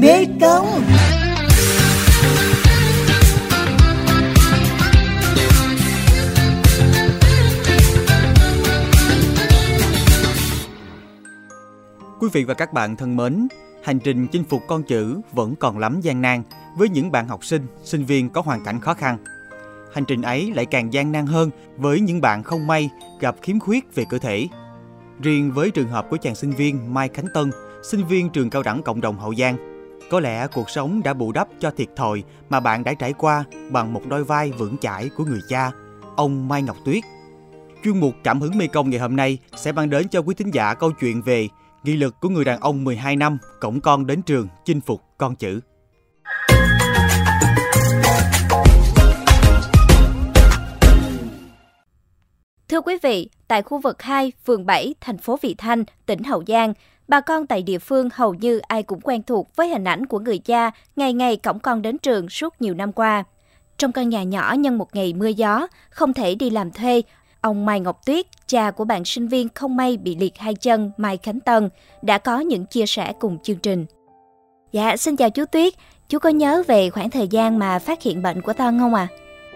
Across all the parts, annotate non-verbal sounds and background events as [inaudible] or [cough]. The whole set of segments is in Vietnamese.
Mê Công Quý vị và các bạn thân mến, hành trình chinh phục con chữ vẫn còn lắm gian nan với những bạn học sinh, sinh viên có hoàn cảnh khó khăn. Hành trình ấy lại càng gian nan hơn với những bạn không may gặp khiếm khuyết về cơ thể. Riêng với trường hợp của chàng sinh viên Mai Khánh Tân, sinh viên trường cao đẳng cộng đồng Hậu Giang, có lẽ cuộc sống đã bù đắp cho thiệt thòi mà bạn đã trải qua bằng một đôi vai vững chãi của người cha, ông Mai Ngọc Tuyết. Chuyên mục Cảm hứng Mê Công ngày hôm nay sẽ mang đến cho quý thính giả câu chuyện về nghị lực của người đàn ông 12 năm cổng con đến trường chinh phục con chữ. Thưa quý vị, tại khu vực 2, phường 7, thành phố Vị Thanh, tỉnh Hậu Giang, bà con tại địa phương hầu như ai cũng quen thuộc với hình ảnh của người cha ngày ngày cổng con đến trường suốt nhiều năm qua. Trong căn nhà nhỏ nhân một ngày mưa gió, không thể đi làm thuê, ông Mai Ngọc Tuyết, cha của bạn sinh viên không may bị liệt hai chân Mai Khánh Tân, đã có những chia sẻ cùng chương trình. Dạ, xin chào chú Tuyết. Chú có nhớ về khoảng thời gian mà phát hiện bệnh của Tân không à?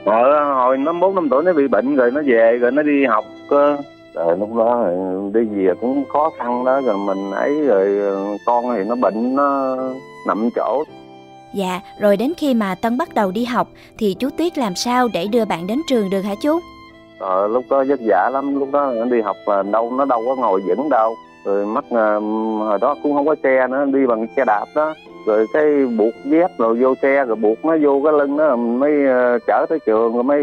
Ờ, hồi nó bốn năm tuổi nó bị bệnh rồi nó về rồi nó đi học cơ rồi lúc đó đi về cũng khó khăn đó rồi mình ấy rồi con thì nó bệnh nó nằm chỗ Dạ, rồi đến khi mà Tân bắt đầu đi học thì chú Tuyết làm sao để đưa bạn đến trường được hả chú? Ờ, lúc đó vất vả lắm, lúc đó đi học mà đâu nó đâu có ngồi vững đâu. Rồi mắc hồi đó cũng không có xe nữa, đi bằng xe đạp đó. Rồi cái buộc dép rồi vô xe rồi buộc nó vô cái lưng đó mới chở tới trường rồi mới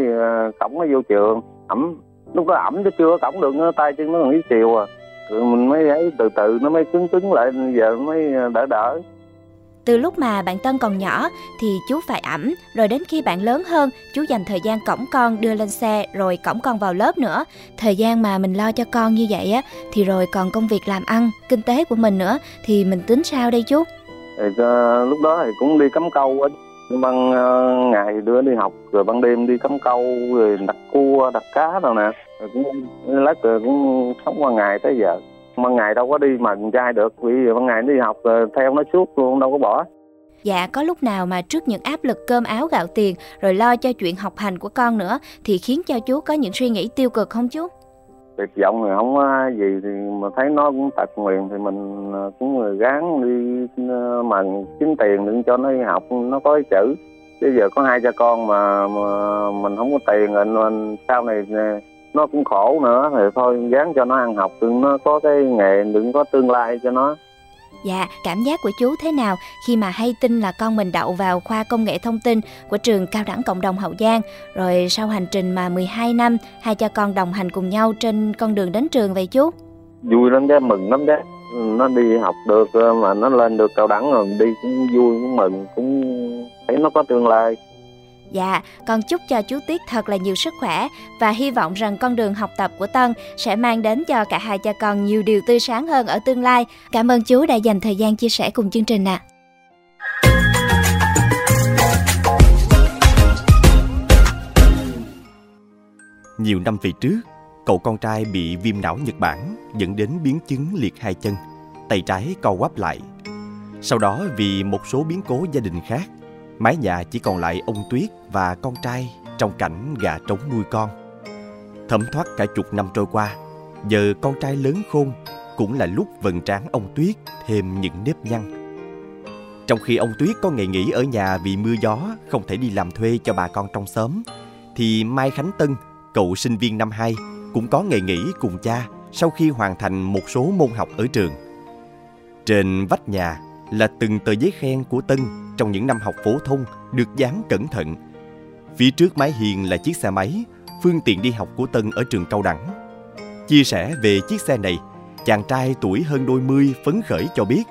cổng nó vô trường. Ẩm lúc đó ẩm chứ chưa cổng được tay chân nó còn ý chiều à. Rồi mình mới ấy từ từ nó mới cứng cứng lại giờ mới đỡ đỡ. Từ lúc mà bạn Tân còn nhỏ thì chú phải ẩm, rồi đến khi bạn lớn hơn, chú dành thời gian cõng con đưa lên xe rồi cõng con vào lớp nữa. Thời gian mà mình lo cho con như vậy á thì rồi còn công việc làm ăn, kinh tế của mình nữa thì mình tính sao đây chú? Thì, uh, lúc đó thì cũng đi cắm câu á ban uh, ờ, ngày đưa đi học rồi ban đêm đi cắm câu rồi đặt cua đặt cá đâu nè. Rồi cũng lát rồi cũng sống qua ngày tới giờ. Ban ngày đâu có đi mà con trai được vì ban ngày đi học theo nó suốt luôn đâu có bỏ. Dạ, có lúc nào mà trước những áp lực cơm áo gạo tiền rồi lo cho chuyện học hành của con nữa thì khiến cho chú có những suy nghĩ tiêu cực không chú? Tuyệt vọng thì không có gì thì mà thấy nó cũng tật nguyền thì mình ờ, cũng cũng gắng đi ờ, mà kiếm tiền đừng cho nó đi học nó có chữ. Chứ giờ có hai cha con mà, mà mình không có tiền rồi mình sau này ờ, nó cũng khổ nữa thì thôi gắng cho nó ăn học đừng nó có cái nghề đừng có tương lai cho nó. Dạ, cảm giác của chú thế nào khi mà hay tin là con mình đậu vào khoa công nghệ thông tin của trường cao đẳng cộng đồng Hậu Giang, rồi sau hành trình mà 12 năm, hai cha con đồng hành cùng nhau trên con đường đến trường vậy chú? Vui lắm chứ, mừng lắm chứ. Nó đi học được mà nó lên được cao đẳng rồi đi cũng vui, cũng mừng, cũng thấy nó có tương lai. Dạ, con chúc cho chú Tuyết thật là nhiều sức khỏe và hy vọng rằng con đường học tập của Tân sẽ mang đến cho cả hai cha con nhiều điều tươi sáng hơn ở tương lai. Cảm ơn chú đã dành thời gian chia sẻ cùng chương trình ạ. À. Nhiều năm về trước, cậu con trai bị viêm não Nhật Bản dẫn đến biến chứng liệt hai chân, tay trái co quắp lại. Sau đó vì một số biến cố gia đình khác, Mái nhà chỉ còn lại ông Tuyết và con trai trong cảnh gà trống nuôi con. Thấm thoát cả chục năm trôi qua, giờ con trai lớn khôn cũng là lúc vần trán ông Tuyết thêm những nếp nhăn. Trong khi ông Tuyết có ngày nghỉ ở nhà vì mưa gió không thể đi làm thuê cho bà con trong xóm, thì Mai Khánh Tân, cậu sinh viên năm 2, cũng có ngày nghỉ cùng cha sau khi hoàn thành một số môn học ở trường. Trên vách nhà là từng tờ giấy khen của Tân trong những năm học phổ thông được dán cẩn thận. Phía trước mái hiền là chiếc xe máy, phương tiện đi học của Tân ở trường cao đẳng. Chia sẻ về chiếc xe này, chàng trai tuổi hơn đôi mươi phấn khởi cho biết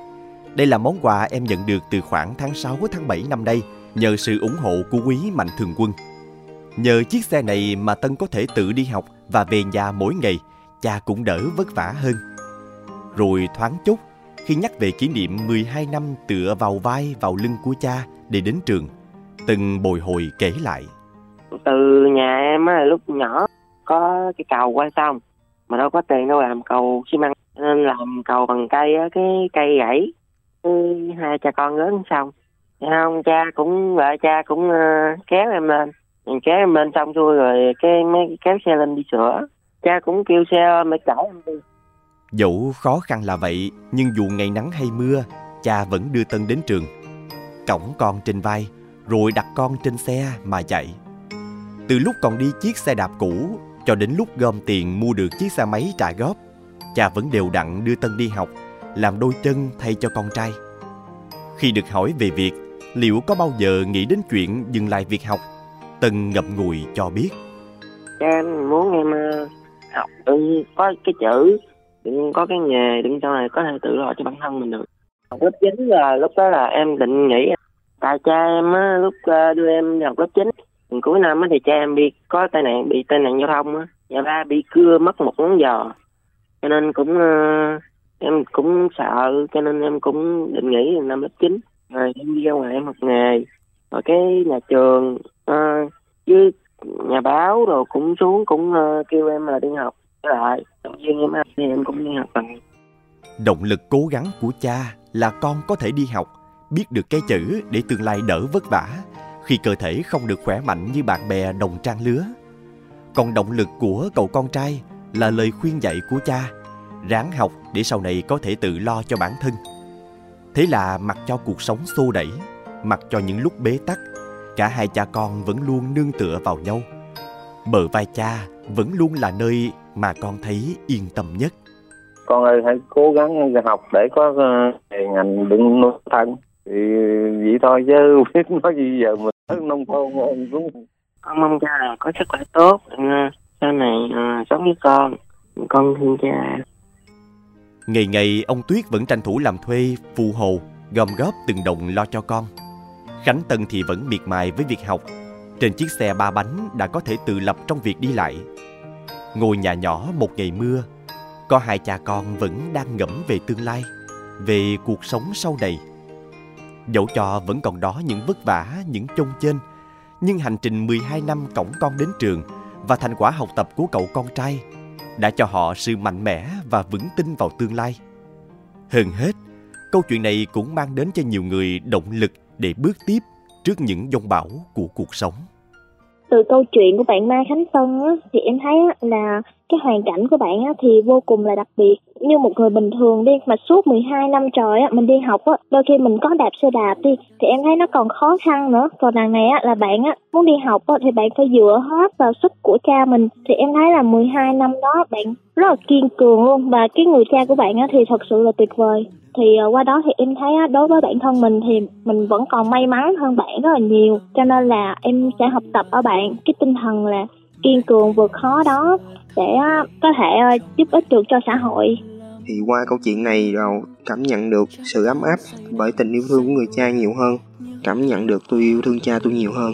đây là món quà em nhận được từ khoảng tháng 6 tháng 7 năm nay nhờ sự ủng hộ của quý mạnh thường quân. Nhờ chiếc xe này mà Tân có thể tự đi học và về nhà mỗi ngày, cha cũng đỡ vất vả hơn. Rồi thoáng chốc, khi nhắc về kỷ niệm 12 năm tựa vào vai vào lưng của cha để đến trường. Từng bồi hồi kể lại. Từ nhà em á, lúc nhỏ có cái cầu qua sông mà đâu có tiền đâu làm cầu xi măng nên làm cầu bằng cây á, cái cây gãy hai cha con lớn xong không cha cũng vợ cha cũng uh, kéo em lên kéo em lên xong xuôi rồi cái mới kéo xe lên đi sửa cha cũng kêu xe mới chở em đi Dẫu khó khăn là vậy, nhưng dù ngày nắng hay mưa, cha vẫn đưa Tân đến trường. Cõng con trên vai, rồi đặt con trên xe mà chạy. Từ lúc còn đi chiếc xe đạp cũ, cho đến lúc gom tiền mua được chiếc xe máy trả góp, cha vẫn đều đặn đưa Tân đi học, làm đôi chân thay cho con trai. Khi được hỏi về việc liệu có bao giờ nghĩ đến chuyện dừng lại việc học, Tân ngậm ngùi cho biết. Cha em muốn em ờ, học ừ, có cái chữ đừng có cái nghề đừng sau này có thể tự lo cho bản thân mình được. Lớp chín là lúc đó là em định nghỉ. Tại cha em á lúc ờ, đưa em đi học lớp chín. Cuối năm á thì cha em bị có tai nạn bị tai nạn giao thông á. Nhà ba bị cưa mất một ngón giò. Cho nên cũng uh, em cũng sợ cho nên em cũng định nghỉ năm lớp chín. Rồi em đi ra ngoài em học nghề. Rồi cái nhà trường uh, với nhà báo rồi cũng xuống cũng uh, kêu em là đi học. Ờ, lại động viên em thì em cũng đi học bằng Động lực cố gắng của cha là con có thể đi học, biết được cái chữ để tương lai đỡ vất vả khi cơ thể không được khỏe mạnh như bạn bè đồng trang lứa. Còn động lực của cậu con trai là lời khuyên dạy của cha, ráng học để sau này có thể tự lo cho bản thân. Thế là mặc cho cuộc sống xô đẩy, mặc cho những lúc bế tắc, cả hai cha con vẫn luôn nương tựa vào nhau. Bờ vai cha vẫn luôn là nơi mà con thấy yên tâm nhất. Con ơi hãy cố gắng học để có uh, ngành đừng nuôi thân. Thì vậy thôi chứ [laughs] biết nói gì giờ mình ở nông thôn cũng con mong cha là có sức khỏe tốt ờ, sau này uh, sống với con. Con thương cha. Ngày ngày ông tuyết vẫn tranh thủ làm thuê phù hồ gom góp từng đồng lo cho con. Khánh tân thì vẫn miệt mài với việc học. Trên chiếc xe ba bánh đã có thể tự lập trong việc đi lại ngôi nhà nhỏ một ngày mưa có hai cha con vẫn đang ngẫm về tương lai về cuộc sống sau này dẫu cho vẫn còn đó những vất vả những chông chênh nhưng hành trình 12 năm cổng con đến trường và thành quả học tập của cậu con trai đã cho họ sự mạnh mẽ và vững tin vào tương lai. Hơn hết, câu chuyện này cũng mang đến cho nhiều người động lực để bước tiếp trước những dông bão của cuộc sống từ câu chuyện của bạn Mai Khánh Tân á, thì em thấy á, là cái hoàn cảnh của bạn á, thì vô cùng là đặc biệt. Như một người bình thường đi mà suốt 12 năm trời á, mình đi học á, đôi khi mình có đạp xe đạp đi thì em thấy nó còn khó khăn nữa. Còn đằng này á, là bạn á, muốn đi học á, thì bạn phải dựa hết vào sức của cha mình. Thì em thấy là 12 năm đó bạn rất là kiên cường luôn. Và cái người cha của bạn á, thì thật sự là tuyệt vời. Thì ờ, qua đó thì em thấy á đối với bản thân mình thì mình vẫn còn may mắn hơn bạn rất là nhiều. Cho nên là em sẽ học tập ở bạn. Cái tinh thần là kiên cường vượt khó đó để uh, có thể uh, giúp ích được cho xã hội. Thì qua câu chuyện này rồi cảm nhận được sự ấm áp bởi tình yêu thương của người cha nhiều hơn cảm nhận được tôi yêu thương cha tôi nhiều hơn.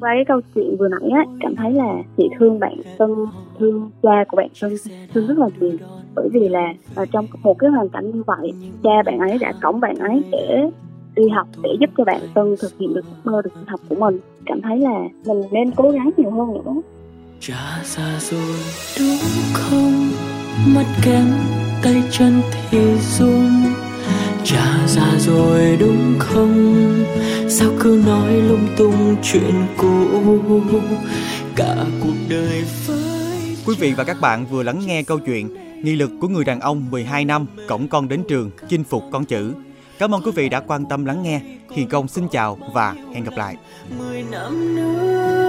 Qua cái câu chuyện vừa nãy á cảm thấy là chị thương bạn Tân thương cha của bạn Tân thương rất là nhiều. Bởi vì là ở trong một cái hoàn cảnh như vậy cha bạn ấy đã cổng bạn ấy để đi học để giúp cho bạn Tân thực hiện được ước mơ được học của mình. Cảm thấy là mình nên cố gắng nhiều hơn nữa Cha xa rồi đúng không? Mắt kém tay chân thì run. Cha già rồi đúng không? Sao cứ nói lung tung chuyện cũ? Cả cuộc đời với Quý vị và các bạn vừa lắng nghe câu chuyện Nghị lực của người đàn ông 12 năm Cổng con đến trường Chinh phục con chữ. Cảm ơn quý vị đã quan tâm lắng nghe. Hiền Công xin chào và hẹn gặp lại. 10 năm nữa